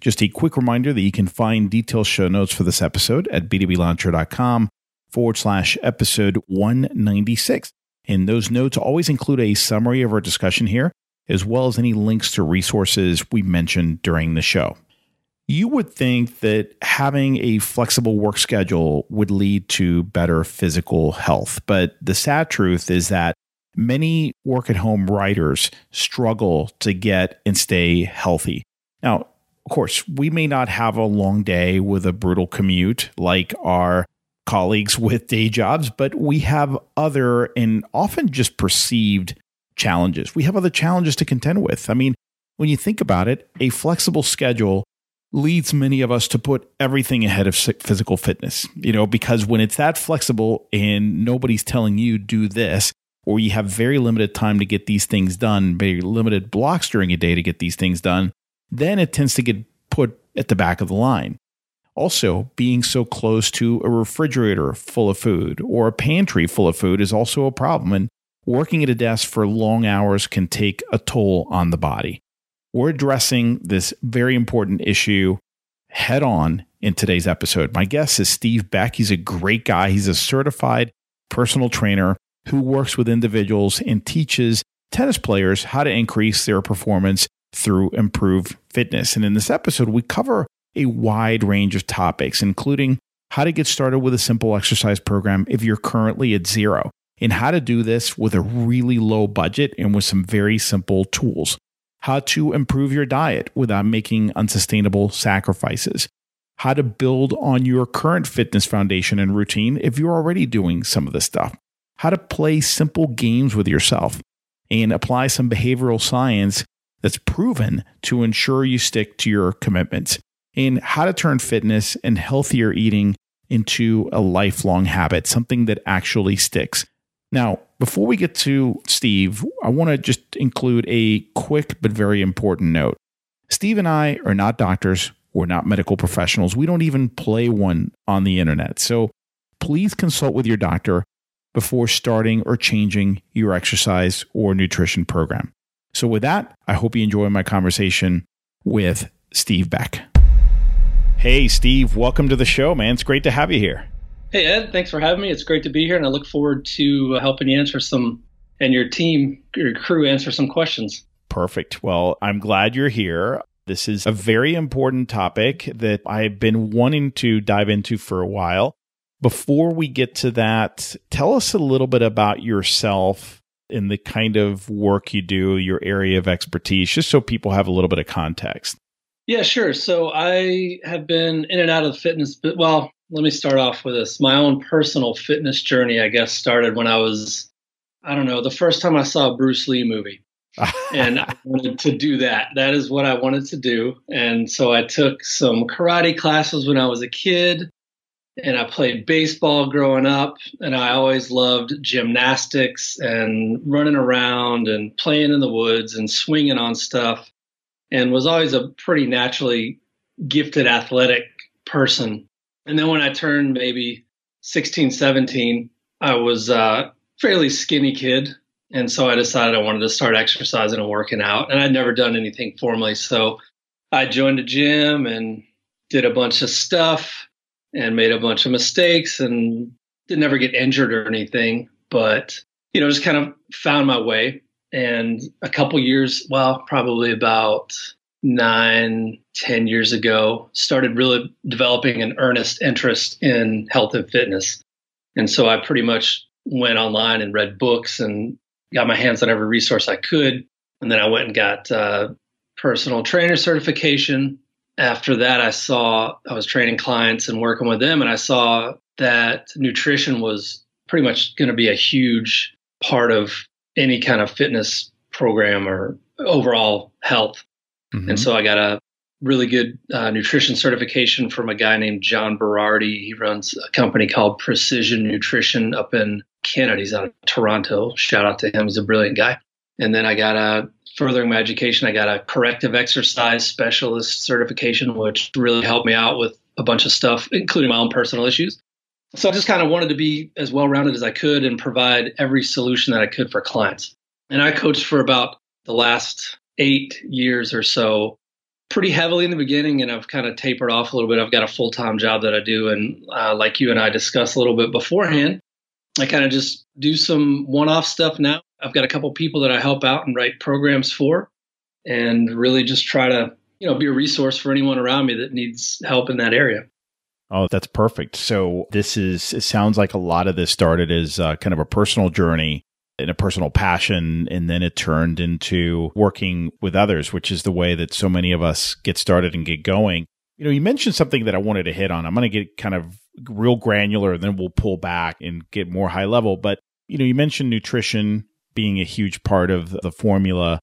Just a quick reminder that you can find detailed show notes for this episode at b2blauncher.com forward slash episode 196. And those notes always include a summary of our discussion here, as well as any links to resources we mentioned during the show. You would think that having a flexible work schedule would lead to better physical health. But the sad truth is that many work at home writers struggle to get and stay healthy. Now, of course, we may not have a long day with a brutal commute like our colleagues with day jobs, but we have other and often just perceived challenges. We have other challenges to contend with. I mean, when you think about it, a flexible schedule leads many of us to put everything ahead of physical fitness, you know, because when it's that flexible and nobody's telling you do this, or you have very limited time to get these things done, very limited blocks during a day to get these things done, then it tends to get put at the back of the line. Also, being so close to a refrigerator full of food or a pantry full of food is also a problem, and working at a desk for long hours can take a toll on the body. We're addressing this very important issue head on in today's episode. My guest is Steve Beck. He's a great guy. He's a certified personal trainer who works with individuals and teaches tennis players how to increase their performance through improved fitness. And in this episode, we cover a wide range of topics, including how to get started with a simple exercise program if you're currently at zero, and how to do this with a really low budget and with some very simple tools. How to improve your diet without making unsustainable sacrifices. How to build on your current fitness foundation and routine if you're already doing some of this stuff. How to play simple games with yourself and apply some behavioral science that's proven to ensure you stick to your commitments in how to turn fitness and healthier eating into a lifelong habit, something that actually sticks. Now, before we get to Steve, I want to just include a quick but very important note. Steve and I are not doctors, we're not medical professionals, we don't even play one on the internet. So please consult with your doctor before starting or changing your exercise or nutrition program. So, with that, I hope you enjoy my conversation with Steve Beck. Hey, Steve, welcome to the show, man. It's great to have you here. Hey, Ed, thanks for having me. It's great to be here, and I look forward to helping you answer some and your team, your crew, answer some questions. Perfect. Well, I'm glad you're here. This is a very important topic that I've been wanting to dive into for a while. Before we get to that, tell us a little bit about yourself in the kind of work you do, your area of expertise, just so people have a little bit of context. Yeah, sure. So I have been in and out of fitness, but well, let me start off with this. My own personal fitness journey, I guess, started when I was, I don't know, the first time I saw a Bruce Lee movie. and I wanted to do that. That is what I wanted to do. And so I took some karate classes when I was a kid and I played baseball growing up, and I always loved gymnastics and running around and playing in the woods and swinging on stuff, and was always a pretty naturally gifted athletic person. And then when I turned maybe 16, 17, I was a fairly skinny kid. And so I decided I wanted to start exercising and working out. And I'd never done anything formally. So I joined a gym and did a bunch of stuff and made a bunch of mistakes and did never get injured or anything, but you know, just kind of found my way. And a couple years, well, probably about nine, ten years ago, started really developing an earnest interest in health and fitness. And so I pretty much went online and read books and got my hands on every resource I could. And then I went and got uh, personal trainer certification after that, I saw I was training clients and working with them, and I saw that nutrition was pretty much going to be a huge part of any kind of fitness program or overall health. Mm-hmm. And so I got a really good uh, nutrition certification from a guy named John Berardi. He runs a company called Precision Nutrition up in Canada. He's out of Toronto. Shout out to him. He's a brilliant guy. And then I got a furthering my education. I got a corrective exercise specialist certification, which really helped me out with a bunch of stuff, including my own personal issues. So I just kind of wanted to be as well rounded as I could and provide every solution that I could for clients. And I coached for about the last eight years or so pretty heavily in the beginning and I've kind of tapered off a little bit. I've got a full time job that I do. And uh, like you and I discussed a little bit beforehand, I kind of just do some one off stuff now. I've got a couple people that I help out and write programs for and really just try to, you know, be a resource for anyone around me that needs help in that area. Oh, that's perfect. So this is, it sounds like a lot of this started as uh, kind of a personal journey and a personal passion. And then it turned into working with others, which is the way that so many of us get started and get going. You know, you mentioned something that I wanted to hit on. I'm going to get kind of real granular and then we'll pull back and get more high level. But, you know, you mentioned nutrition being a huge part of the formula.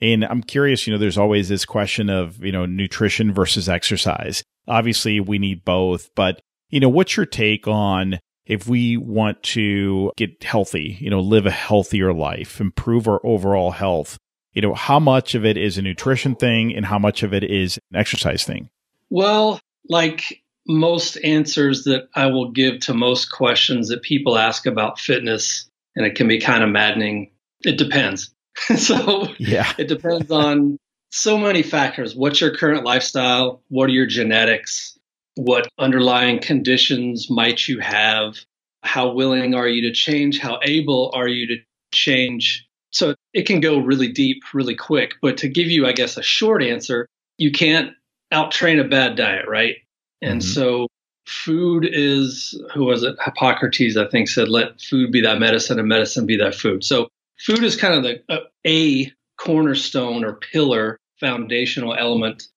And I'm curious, you know, there's always this question of, you know, nutrition versus exercise. Obviously, we need both, but, you know, what's your take on if we want to get healthy, you know, live a healthier life, improve our overall health, you know, how much of it is a nutrition thing and how much of it is an exercise thing? Well, like most answers that I will give to most questions that people ask about fitness, and it can be kind of maddening. It depends. so, yeah, it depends on so many factors. What's your current lifestyle? What are your genetics? What underlying conditions might you have? How willing are you to change? How able are you to change? So it can go really deep, really quick. But to give you, I guess, a short answer, you can't out train a bad diet, right? And mm-hmm. so food is, who was it? Hippocrates, I think, said, let food be thy medicine and medicine be thy food. So food is kind of the uh, a cornerstone or pillar, foundational element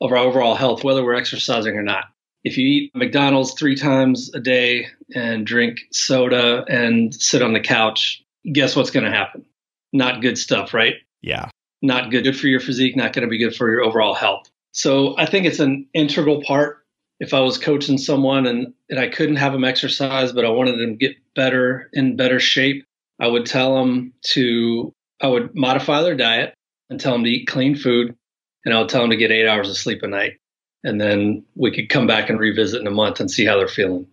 of our overall health, whether we're exercising or not. If you eat McDonald's three times a day and drink soda and sit on the couch, guess what's going to happen? Not good stuff, right? Yeah. Not good. Good for your physique, not going to be good for your overall health. So I think it's an integral part. If I was coaching someone and, and I couldn't have them exercise, but I wanted them to get better in better shape, I would tell them to, I would modify their diet and tell them to eat clean food. And I would tell them to get eight hours of sleep a night. And then we could come back and revisit in a month and see how they're feeling.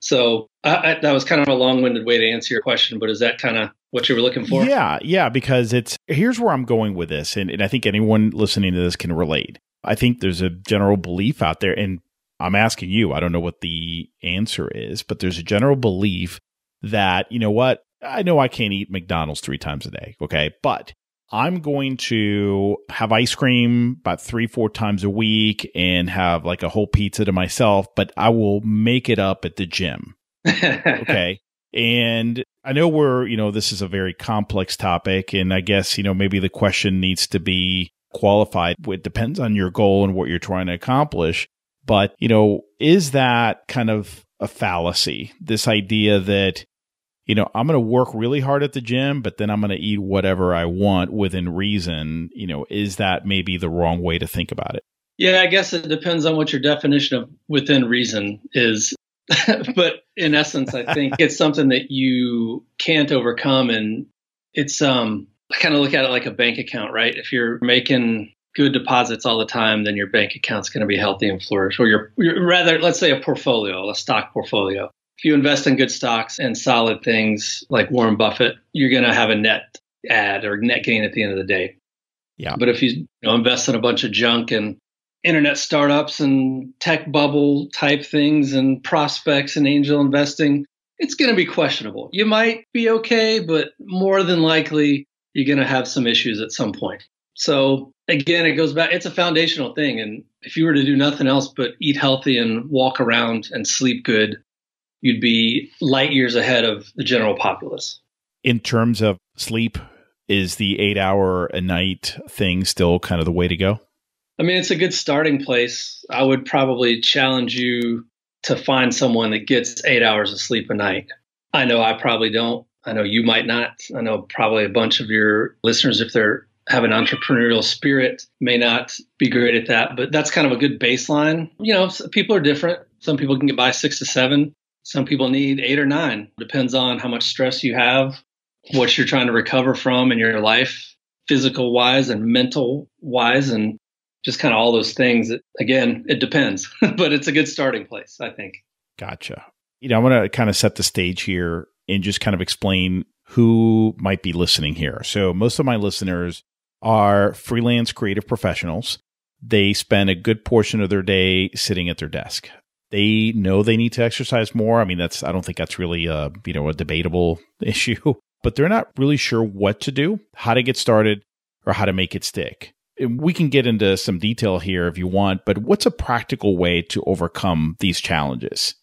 So I, I, that was kind of a long-winded way to answer your question, but is that kind of what you were looking for? Yeah, yeah. Because it's here's where I'm going with this, and, and I think anyone listening to this can relate. I think there's a general belief out there, and I'm asking you, I don't know what the answer is, but there's a general belief that, you know what, I know I can't eat McDonald's three times a day, okay, but I'm going to have ice cream about three, four times a week and have like a whole pizza to myself, but I will make it up at the gym. okay. And I know we're, you know, this is a very complex topic. And I guess, you know, maybe the question needs to be qualified. It depends on your goal and what you're trying to accomplish. But, you know, is that kind of a fallacy? This idea that, you know, I'm going to work really hard at the gym, but then I'm going to eat whatever I want within reason. You know, is that maybe the wrong way to think about it? Yeah, I guess it depends on what your definition of within reason is. but in essence, I think it's something that you can't overcome. And it's, um, I kind of look at it like a bank account, right? If you're making good deposits all the time, then your bank account's going to be healthy and flourish. Or you're, you're rather, let's say a portfolio, a stock portfolio. If you invest in good stocks and solid things like Warren Buffett, you're going to have a net add or net gain at the end of the day. Yeah. But if you, you know, invest in a bunch of junk and internet startups and tech bubble type things and prospects and angel investing, it's going to be questionable. You might be okay, but more than likely you're going to have some issues at some point. So again, it goes back, it's a foundational thing. And if you were to do nothing else but eat healthy and walk around and sleep good, you'd be light years ahead of the general populace. In terms of sleep, is the eight hour a night thing still kind of the way to go? I mean, it's a good starting place. I would probably challenge you to find someone that gets eight hours of sleep a night. I know I probably don't. I know you might not. I know probably a bunch of your listeners, if they're have an entrepreneurial spirit may not be great at that, but that's kind of a good baseline. You know, people are different. Some people can get by six to seven. Some people need eight or nine. Depends on how much stress you have, what you're trying to recover from in your life, physical wise and mental wise, and just kind of all those things. Again, it depends, but it's a good starting place, I think. Gotcha. You know, I want to kind of set the stage here and just kind of explain who might be listening here. So, most of my listeners are freelance creative professionals. They spend a good portion of their day sitting at their desk. They know they need to exercise more. I mean, that's I don't think that's really a you know a debatable issue, but they're not really sure what to do, how to get started, or how to make it stick. And we can get into some detail here if you want, but what's a practical way to overcome these challenges?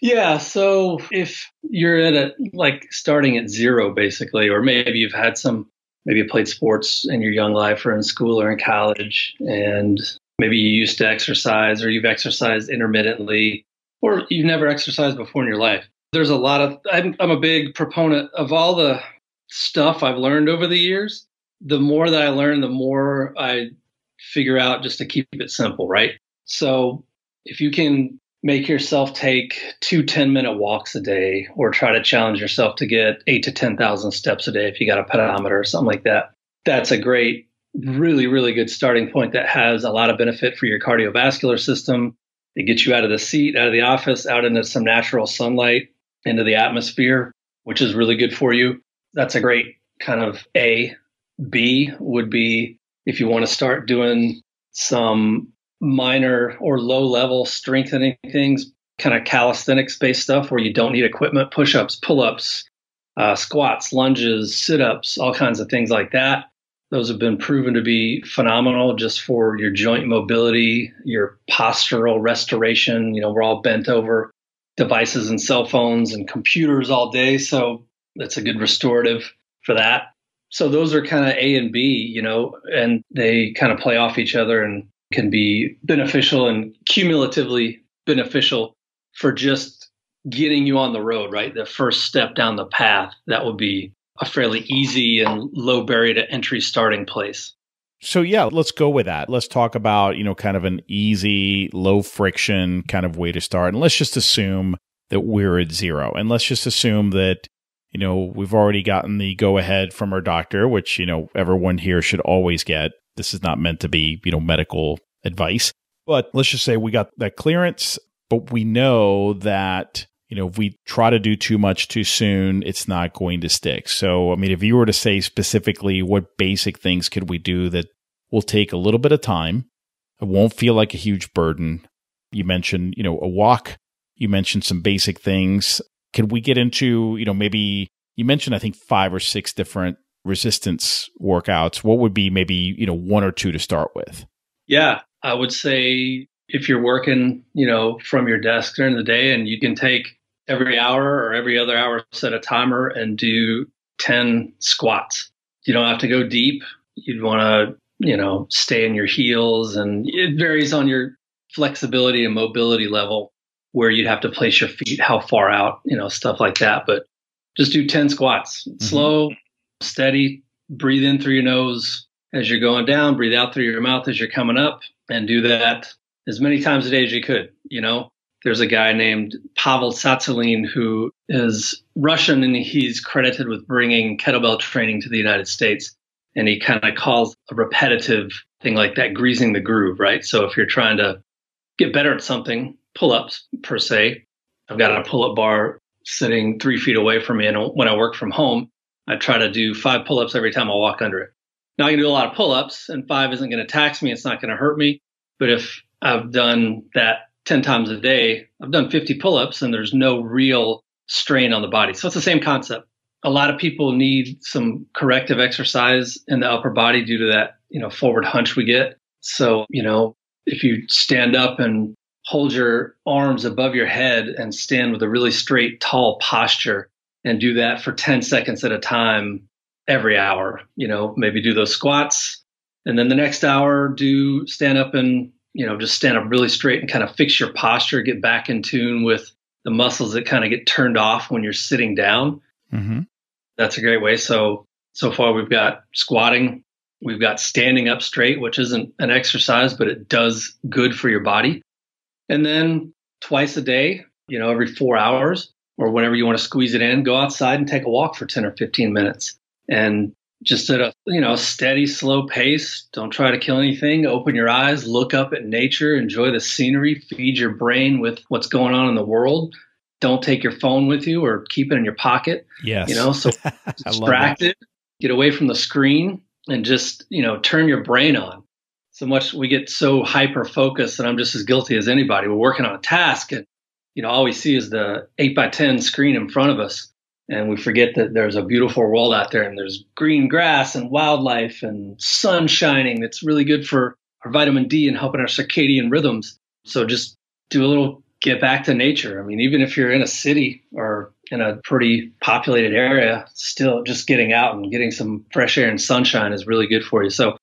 Yeah. So if you're at a like starting at zero, basically, or maybe you've had some, maybe you played sports in your young life or in school or in college, and maybe you used to exercise or you've exercised intermittently, or you've never exercised before in your life. There's a lot of, I'm, I'm a big proponent of all the stuff I've learned over the years. The more that I learn, the more I figure out just to keep it simple, right? So if you can make yourself take two 10 minute walks a day or try to challenge yourself to get eight to 10,000 steps a day if you got a pedometer or something like that. That's a great, really, really good starting point that has a lot of benefit for your cardiovascular system. It gets you out of the seat, out of the office, out into some natural sunlight, into the atmosphere, which is really good for you. That's a great kind of A. B would be if you want to start doing some minor or low level strengthening things, kind of calisthenics based stuff where you don't need equipment, push ups, pull ups, uh, squats, lunges, sit ups, all kinds of things like that. Those have been proven to be phenomenal just for your joint mobility, your postural restoration. You know, we're all bent over devices and cell phones and computers all day. So that's a good restorative for that. So those are kind of A and B, you know, and they kind of play off each other and can be beneficial and cumulatively beneficial for just getting you on the road, right? The first step down the path, that would be a fairly easy and low barrier to entry starting place. So yeah, let's go with that. Let's talk about, you know, kind of an easy, low friction kind of way to start. And let's just assume that we're at zero. And let's just assume that, you know, we've already gotten the go ahead from our doctor, which, you know, everyone here should always get. This is not meant to be, you know, medical advice. But let's just say we got that clearance, but we know that, you know, if we try to do too much too soon, it's not going to stick. So, I mean, if you were to say specifically what basic things could we do that will take a little bit of time, it won't feel like a huge burden. You mentioned, you know, a walk. You mentioned some basic things. Can we get into, you know, maybe you mentioned, I think, five or six different resistance workouts, what would be maybe, you know, one or two to start with? Yeah, I would say if you're working, you know, from your desk during the day and you can take every hour or every other hour set a timer and do 10 squats. You don't have to go deep. You'd want to, you know, stay in your heels and it varies on your flexibility and mobility level where you'd have to place your feet, how far out, you know, stuff like that. But just do 10 squats, mm-hmm. slow, steady, breathe in through your nose as you're going down, breathe out through your mouth as you're coming up, and do that as many times a day as you could. You know, there's a guy named Pavel Tsatsouline who is Russian and he's credited with bringing kettlebell training to the United States. And he kind of calls a repetitive thing like that greasing the groove, right? So if you're trying to get better at something, pull ups per se, I've got a pull up bar sitting three feet away from me. And when I work from home, I try to do five pull ups every time I walk under it. Now I can do a lot of pull ups, and five isn't going to tax me. It's not going to hurt me. But if I've done that 10 times a day, I've done 50 pull ups, and there's no real strain on the body. So it's the same concept. A lot of people need some corrective exercise in the upper body due to that, you know, forward hunch we get. So, you know, if you stand up and hold your arms above your head and stand with a really straight, tall posture, and do that for 10 seconds at a time every hour. You know, maybe do those squats. And then the next hour, do stand up and, you know, just stand up really straight and kind of fix your posture, get back in tune with the muscles that kind of get turned off when you're sitting down. Mm-hmm. That's a great way. So, so far we've got squatting, We've got standing up straight, which isn't an exercise, but it does good for your body. And then twice a day, you know, every four hours or whenever you want to squeeze it in, go outside and take a walk for 10 or 15 minutes. And just at a you know steady slow pace don't try to kill anything open your eyes look up at nature enjoy the scenery feed your brain with what's going on in the world. Don't take your phone with you or keep it in your pocket yes. you know so distracted get away from the screen and just you know turn your brain on. So much we get so hyper focused and i'm just as guilty as anybody. We're working on a task and you know all we see is the 8 by 10 screen in front of us and we forget that there's a beautiful world out there and there's green grass and wildlife and sun shining that's really good for our vitamin D and helping our circadian rhythms. So just do a little get back to nature. I mean, even if you're in a city or in a pretty populated area, still just getting out and getting some fresh air and sunshine is really good for you. So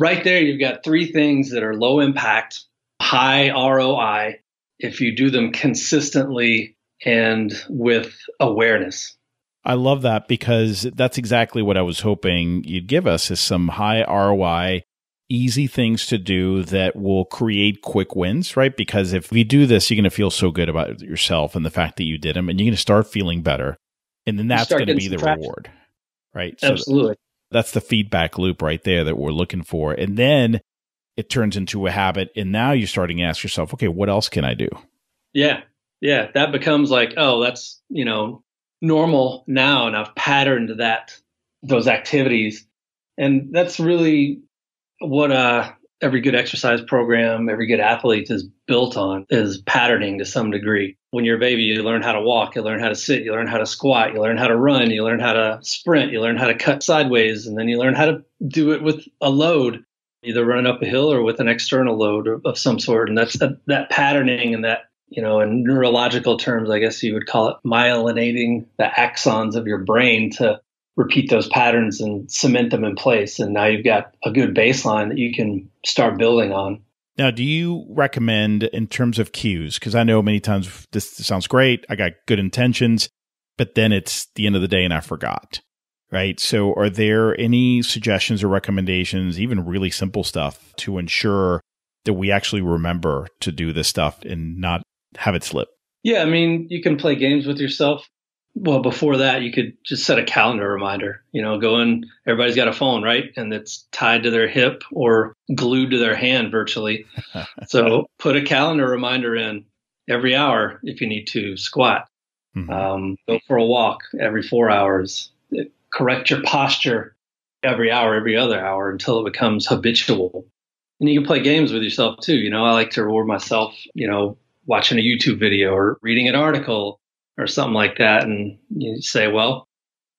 right there, you've got three things that are low impact, high ROI if you do them consistently and with awareness. I love that because that's exactly what I was hoping you'd give us is some high ROI, easy things to do that will create quick wins, right? Because if you do this, you're going to feel so good about yourself and the fact that you did them and you're going to start feeling better. And then that's going to be the traction. reward, right? So Absolutely. That's the feedback loop right there that we're looking for. And then it turns into a habit. And now you're starting to ask yourself, okay, what else can I do? Yeah. Yeah. That becomes like, oh, that's, you know, normal now and I've patterned that those activities. And that's really what uh, every good exercise program, every good athlete is built on is patterning to some degree. When you're a baby, you learn how to walk, you learn how to sit, you learn how to squat, you learn how to run, you learn how to sprint, you learn how to cut sideways, and then you learn how to do it with a load, either running up a hill or with an external load of some sort. And that's that, that patterning and that you know, in neurological terms, I guess you would call it myelinating the axons of your brain to repeat those patterns and cement them in place. And now you've got a good baseline that you can start building on. Now, do you recommend in terms of cues? Because I know many times this sounds great. I got good intentions, but then it's the end of the day and I forgot. Right. So, are there any suggestions or recommendations, even really simple stuff, to ensure that we actually remember to do this stuff and not have it slip? Yeah, I mean, you can play games with yourself. Well, before that, you could just set a calendar reminder. You know, go in, everybody's got a phone, right? And it's tied to their hip or glued to their hand virtually. so put a calendar reminder in every hour if you need to squat. Mm-hmm. Um, go for a walk every four hours. Correct your posture every hour, every other hour until it becomes habitual. And you can play games with yourself too. You know, I like to reward myself, you know, watching a YouTube video or reading an article or something like that. And you say, well,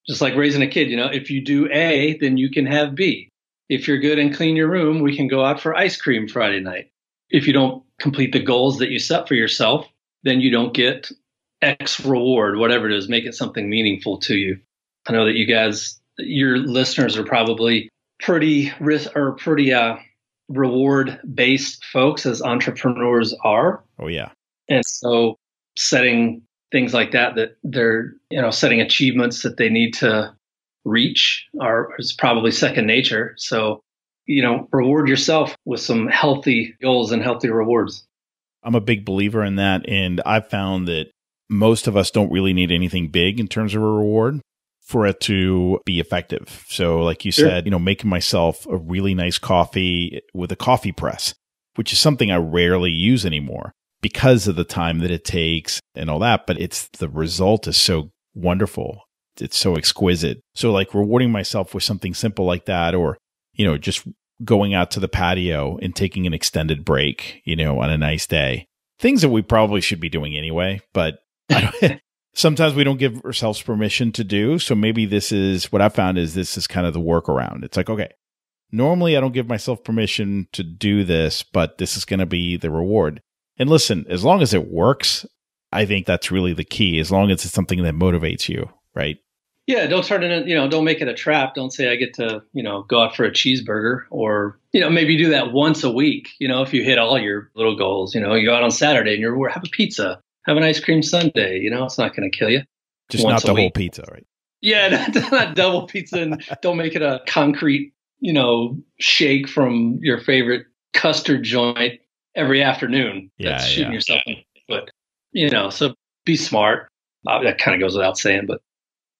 just like raising a kid, you know, if you do A, then you can have B. If you're good and clean your room, we can go out for ice cream Friday night. If you don't complete the goals that you set for yourself, then you don't get X reward, whatever it is, make it something meaningful to you. I know that you guys, your listeners are probably pretty risk or pretty uh, reward based folks as entrepreneurs are. Oh yeah. And so setting things like that, that they're, you know, setting achievements that they need to reach are is probably second nature. So, you know, reward yourself with some healthy goals and healthy rewards. I'm a big believer in that. And I've found that most of us don't really need anything big in terms of a reward for it to be effective. So, like you sure. said, you know, making myself a really nice coffee with a coffee press, which is something I rarely use anymore because of the time that it takes and all that. But it's the result is so wonderful. It's so exquisite. So like rewarding myself with something simple like that, or, you know, just going out to the patio and taking an extended break, you know, on a nice day. Things that we probably should be doing anyway, but sometimes we don't give ourselves permission to do. So maybe this is what I found is this is kind of the workaround. It's like, okay, normally I don't give myself permission to do this, but this is going to be the reward. And listen, as long as it works, I think that's really the key. As long as it's something that motivates you, right? Yeah, don't turn it, you know, don't make it a trap. Don't say I get to, you know, go out for a cheeseburger or, you know, maybe do that once a week. You know, if you hit all your little goals, you know, you go out on Saturday and you're have a pizza, have an ice cream sundae. You know, it's not going to kill you. Just not the whole pizza, right? Yeah, not, not double pizza, and don't make it a concrete you know, shake from your favorite custard joint every afternoon. Yeah, That's shooting yeah. yourself in the foot. You know, so be smart. Uh, that kind of goes without saying, but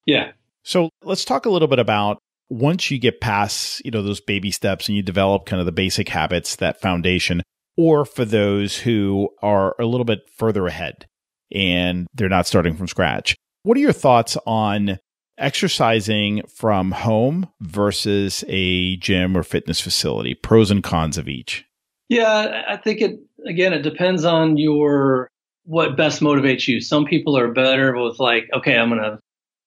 yeah. So let's talk a little bit about once you get past, you know, those baby steps and you develop kind of the basic habits, that foundation, or for those who are a little bit further ahead and they're not starting from scratch. What are your thoughts on exercising from home versus a gym or fitness facility? Pros and cons of each. Yeah, I think it again it depends on your what best motivates you. Some people are better with like, okay, I'm gonna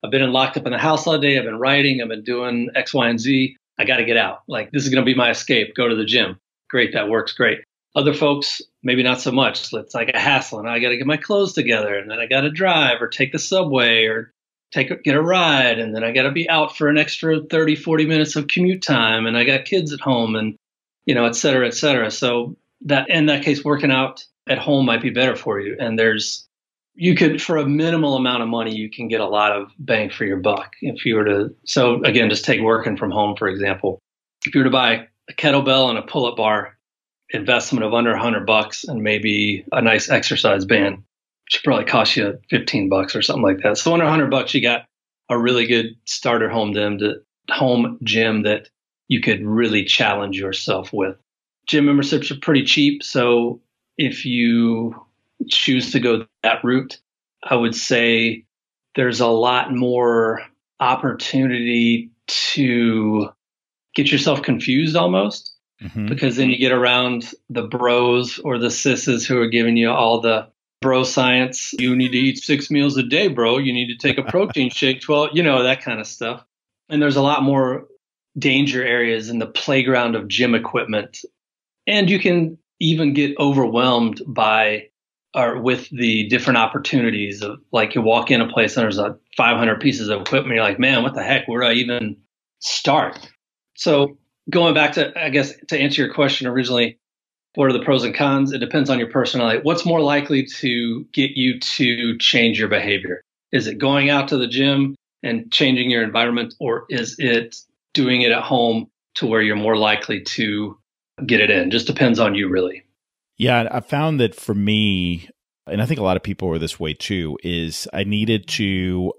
I've been locked up in the house all day, I've been writing, I've been doing X, Y, and Z. I gotta get out. Like this is gonna be my escape. Go to the gym. Great, that works great. Other folks, maybe not so much. It's like a hassle and I gotta get my clothes together and then I gotta drive or take the subway or take a, get a ride and then I gotta be out for an extra 30, 40 minutes of commute time and I got kids at home and you know, et cetera, et cetera. So that in that case, working out at home might be better for you. And there's you could for a minimal amount of money, you can get a lot of bang for your buck if you were to. So again, just take working from home for example. If you were to buy a kettlebell and a pull-up bar, investment of under 100 bucks, and maybe a nice exercise band, should probably cost you 15 bucks or something like that. So under 100 bucks, you got a really good starter home gym, to, home gym that you could really challenge yourself with. Gym memberships are pretty cheap, so if you choose to go that route, I would say there's a lot more opportunity to get yourself confused almost Mhm. because then you get around the bros or the sisses who are giving you all the bro science. You need to eat six meals a day, bro. You need to take a protein shake 12, you know, that kind of stuff. And there's a lot more danger areas in the playground of gym equipment. And you can even get overwhelmed by or with the different opportunities of like you walk in a place and there's a 500 pieces of equipment. You're like, man, what the heck? Where do I even start? So going back to, I guess, to answer your question originally, what are the pros and cons? It depends on your personality. What's more likely to get you to change your behavior? Is it going out to the gym and changing your environment, or is it doing it at home to where you're more likely to get it in? Just depends on you, really. Yeah, I found that for me, and I think a lot of people are this way too, is I needed to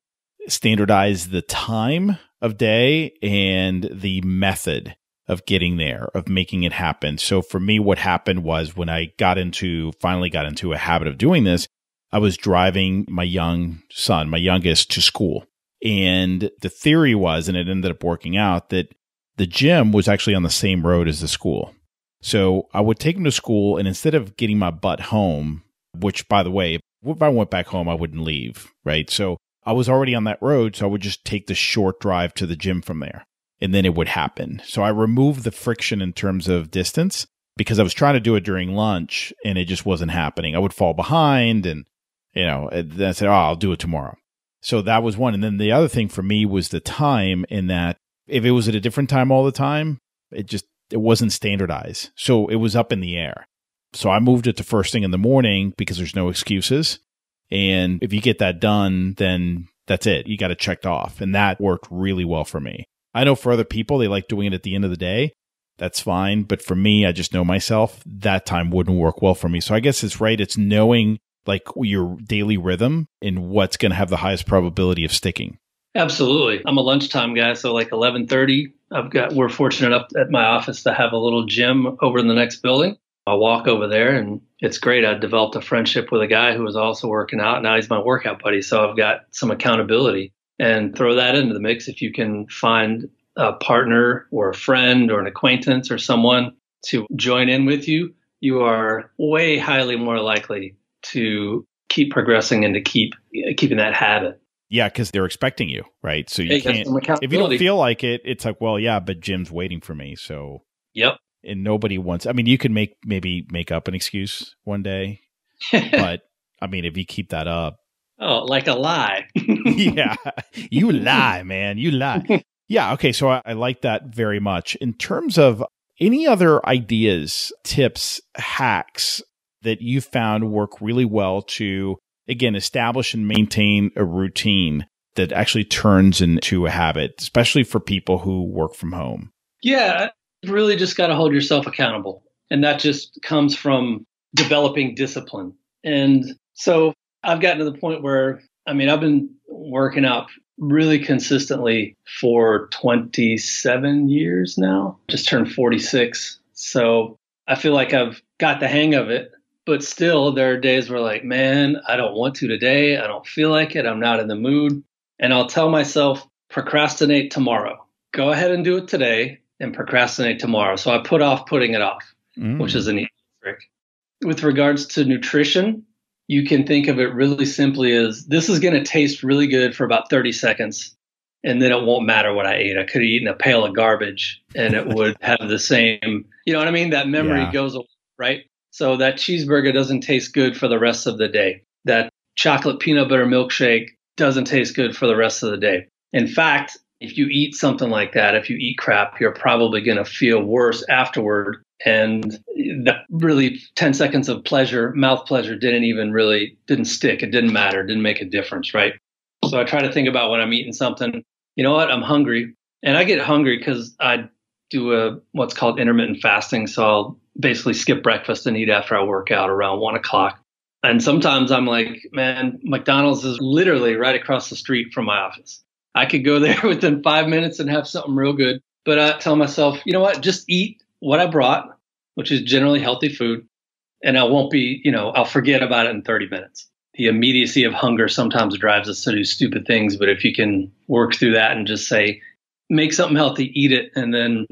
standardize the time of day and the method of getting there, of making it happen. So for me, what happened was when I got into, finally got into a habit of doing this, I was driving my young son, my youngest, to school. And the theory was, and it ended up working out, that the gym was actually on the same road as the school. So I would take him to school, and instead of getting my butt home, which by the way, if I went back home, I wouldn't leave, right? So I was already on that road, so I would just take the short drive to the gym from there, and then it would happen. So I removed the friction in terms of distance because I was trying to do it during lunch, and it just wasn't happening. I would fall behind, and you know, then I said, "Oh, I'll do it tomorrow." So that was one, and then the other thing for me was the time. In that, if it was at a different time all the time, it just it wasn't standardized. So it was up in the air. So I moved it to first thing in the morning because there's no excuses. And if you get that done, then that's it. You got it checked off. And that worked really well for me. I know for other people, they like doing it at the end of the day. That's fine. But for me, I just know myself that time wouldn't work well for me. So I guess it's right. It's knowing like your daily rhythm and what's going to have the highest probability of sticking. Absolutely. I'm a lunchtime guy, so like 11:30, I've got we're fortunate up at my office to have a little gym over in the next building. I walk over there and it's great. I developed a friendship with a guy who was also working out. Now he's my workout buddy, so I've got some accountability and throw that into the mix if you can find a partner or a friend or an acquaintance or someone to join in with you, you are way highly more likely to keep progressing and to keep keeping that habit. Yeah, because they're expecting you, right? So you Hey, can't. If you don't feel like it, it's like, well, yeah, but Jim's waiting for me. So, Yep. and nobody wants. I mean, you can make maybe make up an excuse one day, but I mean, if you keep that up, oh, like a lie. yeah, you lie, man, you lie. Yeah, okay. So I, I like that very much. In terms of any other ideas, tips, hacks that you found work really well to again establish and maintain a routine that actually turns into a habit, especially for people who work from home. Yeah, really just got to hold yourself accountable. And that just comes from developing discipline. And so I've gotten to the point where, I mean, I've been working out really consistently for 27 years now, just turned 46. So I feel like I've got the hang of it. But still, there are days where, like, man, I don't want to today. I don't feel like it. I'm not in the mood. And I'll tell myself, procrastinate tomorrow. Go ahead and do it today and procrastinate tomorrow. So I put off putting it off, mm. which is a neat trick. With regards to nutrition, you can think of it really simply as this is going to taste really good for about 30 seconds and then it won't matter what I ate. I could have eaten a pail of garbage and it would have the same, you know what I mean? That memory yeah. goes away, right? So that cheeseburger doesn't taste good for the rest of the day. That chocolate peanut butter milkshake doesn't taste good for the rest of the day. In fact, if you eat something like that, if you eat crap, you're probably going to feel worse afterward. And that really 10 seconds of pleasure, mouth pleasure didn't even really, didn't stick. It didn't matter. didn't make a difference. Right. So I try to think about when I'm eating something, you know what? I'm hungry and I get hungry because I do a, what's called intermittent fasting. So I'll basically skip breakfast and eat after I work out around one o'clock. And sometimes I'm like, man, McDonald's is literally right across the street from my office. I could go there within five minutes and have something real good. But I tell myself, you know what? Just eat what I brought, which is generally healthy food. And I won't be, you know, I'll forget about it in 30 minutes. The immediacy of hunger sometimes drives us to do stupid things. But if you can work through that and just say, make something healthy, eat it, and then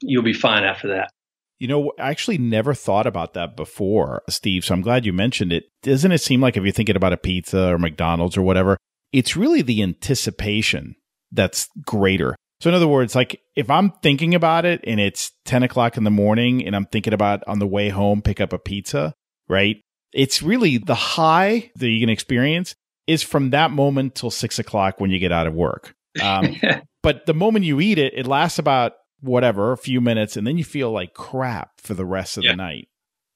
you'll be fine after that. You know, I actually never thought about that before, Steve. So I'm glad you mentioned it. Doesn't it seem like if you're thinking about a pizza or McDonald's or whatever, it's really the anticipation that's greater. So in other words, like if I'm thinking about it and it's 10 o'clock in the morning and I'm thinking about on the way home, pick up a pizza, right? It's really the high that you can experience is from that moment till six o'clock when you get out of work. Um, but the moment you eat it, it lasts about whatever, a few minutes, and then you feel like crap for the rest of yeah. the night.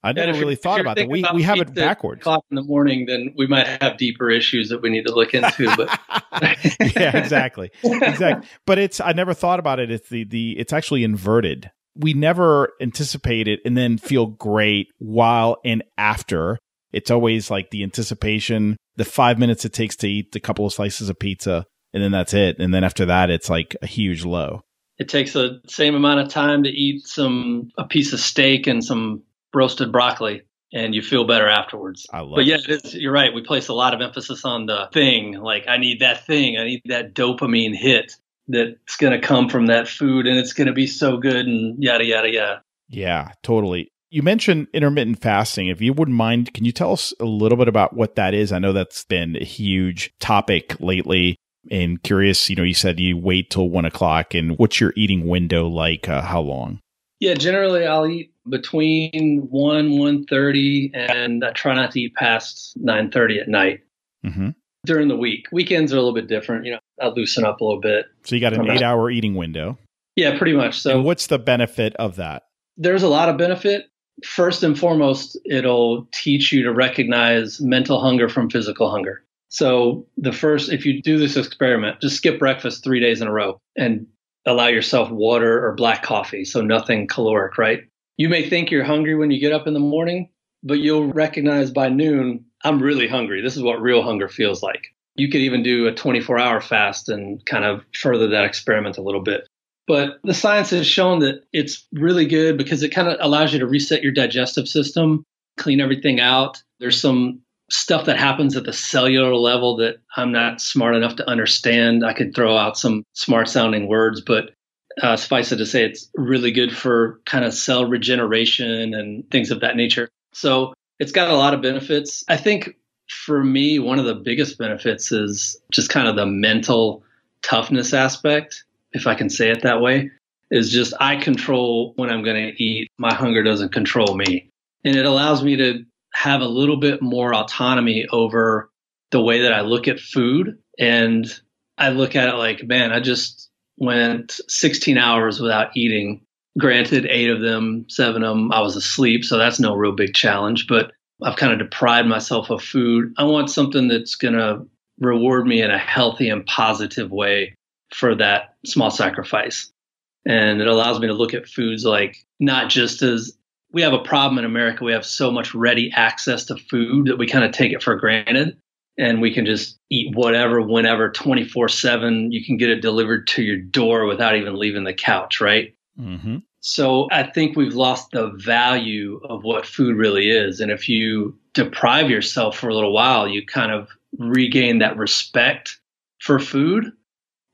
I never really thought about that. We about we have it backwards. O'clock in the morning, then we might have deeper issues that we need to look into. But yeah, exactly, exactly. But it's I never thought about it. It's the the it's actually inverted. We never anticipate it and then feel great while and after. It's always like the anticipation, the five minutes it takes to eat the couple of slices of pizza, and then that's it. And then after that, it's like a huge low. It takes the same amount of time to eat some a piece of steak and some roasted broccoli and you feel better afterwards. I love but yeah, it is, you're right. We place a lot of emphasis on the thing. Like, I need that thing. I need that dopamine hit that's going to come from that food and it's going to be so good and yada, yada, yada. Yeah, totally. You mentioned intermittent fasting. If you wouldn't mind, can you tell us a little bit about what that is? I know that's been a huge topic lately. And curious, you know, you said you wait till one o'clock, and what's your eating window like? Uh, how long? Yeah, generally I'll eat between one one thirty, and I try not to eat past nine thirty at night. Mm-hmm. During the week, weekends are a little bit different. You know, I'll loosen up a little bit. So you got an eight-hour eating window. Yeah, pretty much. So, and what's the benefit of that? There's a lot of benefit. First and foremost, it'll teach you to recognize mental hunger from physical hunger. So the first, if you do this experiment, just skip breakfast three days in a row and allow yourself water or black coffee, so nothing caloric, right? You may think you're hungry when you get up in the morning, but you'll recognize by noon, I'm really hungry. This is what real hunger feels like. You could even do a 24 hour fast and kind of further that experiment a little bit. But the science has shown that it's really good because it kind of allows you to reset your digestive system, clean everything out. There's some stuff that happens at the cellular level that I'm not smart enough to understand. I could throw out some smart sounding words, but uh, suffice it to say, it's really good for kind of cell regeneration and things of that nature. So it's got a lot of benefits. I think for me, one of the biggest benefits is just kind of the mental toughness aspect, if I can say it that way, is just I control when I'm going to eat. My hunger doesn't control me. And it allows me to have a little bit more autonomy over the way that I look at food. And I look at it like, man, I just went 16 hours without eating. Granted, eight of them, seven of them, I was asleep. So that's no real big challenge, but I've kind of deprived myself of food. I want something that's going to reward me in a healthy and positive way for that small sacrifice. And it allows me to look at foods like not just as we have a problem in America. We have so much ready access to food that we kind of take it for granted and we can just eat whatever, whenever, 24 7. You can get it delivered to your door without even leaving the couch, right? Mm-hmm. So I think we've lost the value of what food really is. And if you deprive yourself for a little while, you kind of regain that respect for food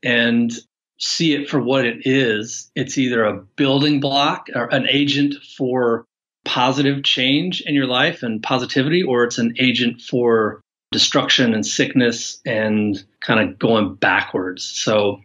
and see it for what it is. It's either a building block or an agent for positive change in your life and positivity, or it's an agent for destruction and sickness and kind of going backwards. So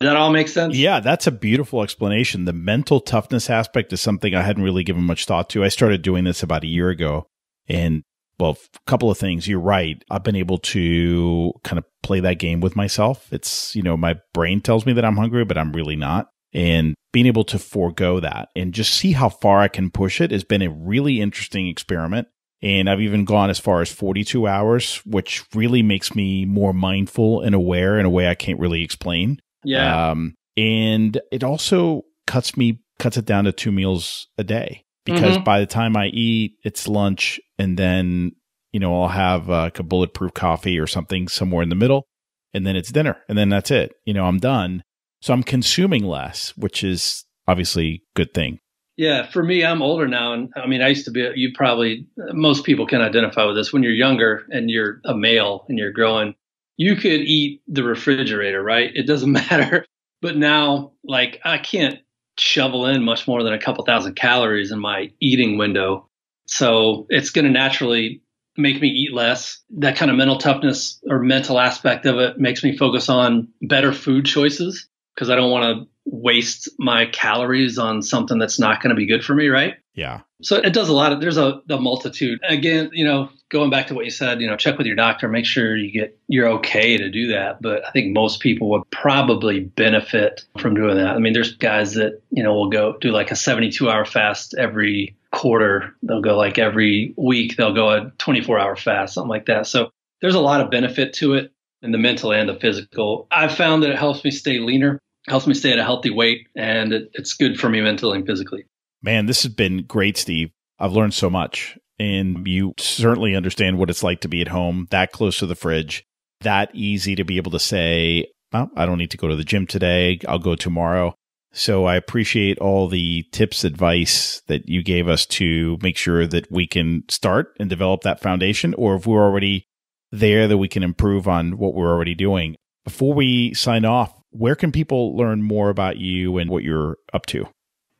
that all makes sense? Yeah, that's a beautiful explanation. The mental toughness aspect is something I hadn't really given much thought to. I started doing this about a year ago. And well, a couple of things. You're right. I've been able to kind of play that game with myself. It's, you know, my brain tells me that I'm hungry, but I'm really not. And being able to forego that and just see how far I can push it has been a really interesting experiment. And I've even gone as far as 42 hours, which really makes me more mindful and aware in a way I can't really explain. Yeah. Um, and it also cuts me cuts it down to two meals a day because mm-hmm. by the time I eat, it's lunch, and then you know I'll have uh, like a bulletproof coffee or something somewhere in the middle, and then it's dinner, and then that's it. You know, I'm done. So I'm consuming less, which is obviously good thing. Yeah, for me, I'm older now, and I mean, I used to be. You probably most people can identify with this. When you're younger and you're a male and you're growing, you could eat the refrigerator, right? It doesn't matter. But now, like, I can't shovel in much more than a couple thousand calories in my eating window. So it's going to naturally make me eat less. That kind of mental toughness or mental aspect of it makes me focus on better food choices because I don't want to waste my calories on something that's not going to be good for me, right? Yeah. So it does a lot of there's a, a multitude. Again, you know, going back to what you said, you know, check with your doctor, make sure you get you're okay to do that. But I think most people would probably benefit from doing that. I mean, there's guys that, you know, will go do like a 72 hour fast every quarter. They'll go like every week, they'll go a 24 hour fast, something like that. So there's a lot of benefit to it in the mental and the physical. I've found that it helps me stay leaner, helps me stay at a healthy weight, and it, it's good for me mentally and physically. Man, this has been great, Steve. I've learned so much. And you certainly understand what it's like to be at home, that close to the fridge, that easy to be able to say, well, I don't need to go to the gym today. I'll go tomorrow. So I appreciate all the tips, advice that you gave us to make sure that we can start and develop that foundation, or if we're already there, that we can improve on what we're already doing. Before we sign off, where can people learn more about you and what you're up to?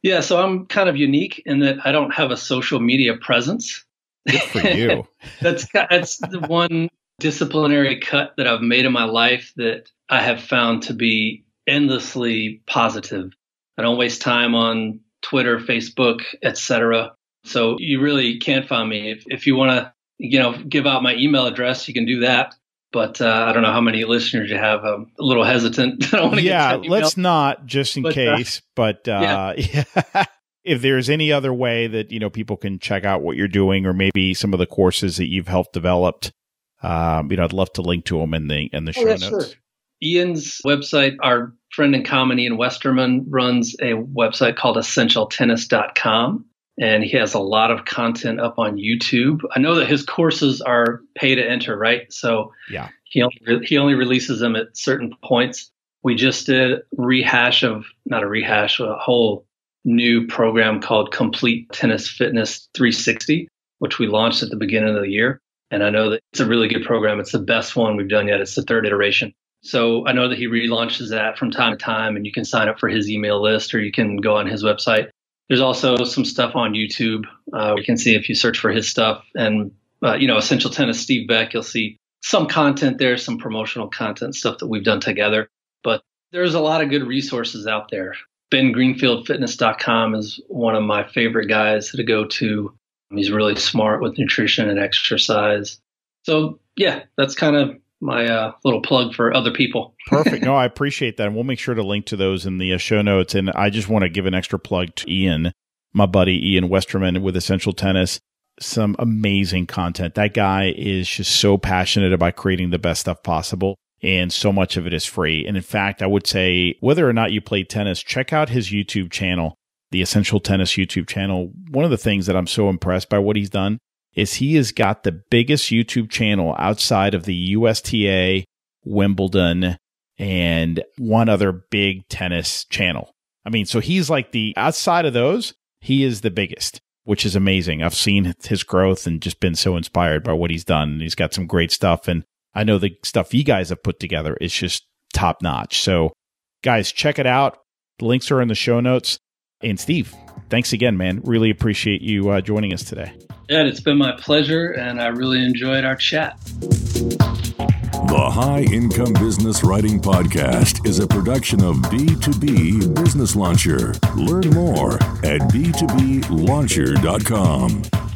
Yeah, so I'm kind of unique in that I don't have a social media presence. Good for you. that's that's the one disciplinary cut that I've made in my life that I have found to be endlessly positive. I don't waste time on Twitter, Facebook, etc. So you really can't find me. If if you want to, you know, give out my email address, you can do that but uh, I don't know how many listeners you have. I'm a little hesitant. yeah, let's not just in but, uh, case. Uh, but uh, yeah. yeah. if there's any other way that you know people can check out what you're doing, or maybe some of the courses that you've helped developed, um, you know, I'd love to link to them in the in the oh, show yeah, notes. Sure. Ian's website, our friend and comedy Ian Westermann runs a website called essentialtennis.com and he has a lot of content up on YouTube. I know that his courses are pay to enter, right? So yeah, he only he only releases them at certain points. We just did rehash of not a rehash, a whole new program called Complete Tennis Fitness 360, which we launched at the beginning of the year. And I know that it's a really good program. It's the best one we've done yet. It's the third iteration. So I know that he relaunches that from time to time, and you can sign up for his email list or you can go on his website there's also some stuff on YouTube. Uh, you can see if you search for his stuff and, uh, you know, Essential Tennis Steve Beck, you'll see some content there, some promotional content stuff that we've done together. But there's a lot of good resources out there. BenGreenfieldFitness.com is one of my favorite guys to go to. He's really smart with nutrition and exercise. So, yeah, that's kind of my uh, little plug for other people. Perfect. No, I appreciate that. And we'll make sure to link to those in the uh, show notes. And I just want to give an extra plug to Ian, my buddy Ian Westermann with Essential Tennis. Some amazing content. That guy is just so passionate about creating the best stuff possible. and so much of it is free. And in fact, I would say whether or not you play tennis, check out his YouTube channel, the Essential Tennis YouTube channel. One of the things that I'm so impressed by what he's done is he has got the biggest YouTube channel outside of the USTA, Wimbledon, and one other big tennis channel. I mean, so he's like the outside of those, he is the biggest, which is amazing. I've seen his growth and just been so inspired by what he's done. He's got some great stuff. And I know the stuff you guys have put together is just top notch. So, guys, check it out. The links are in the show notes. And Steve, thanks again, man. Really appreciate you uh, joining us today. Yeah, it's been my pleasure, and I really enjoyed our chat. The High Income Business Writing Podcast is a production of B2B Business Launcher. Learn more at b2blauncher.com.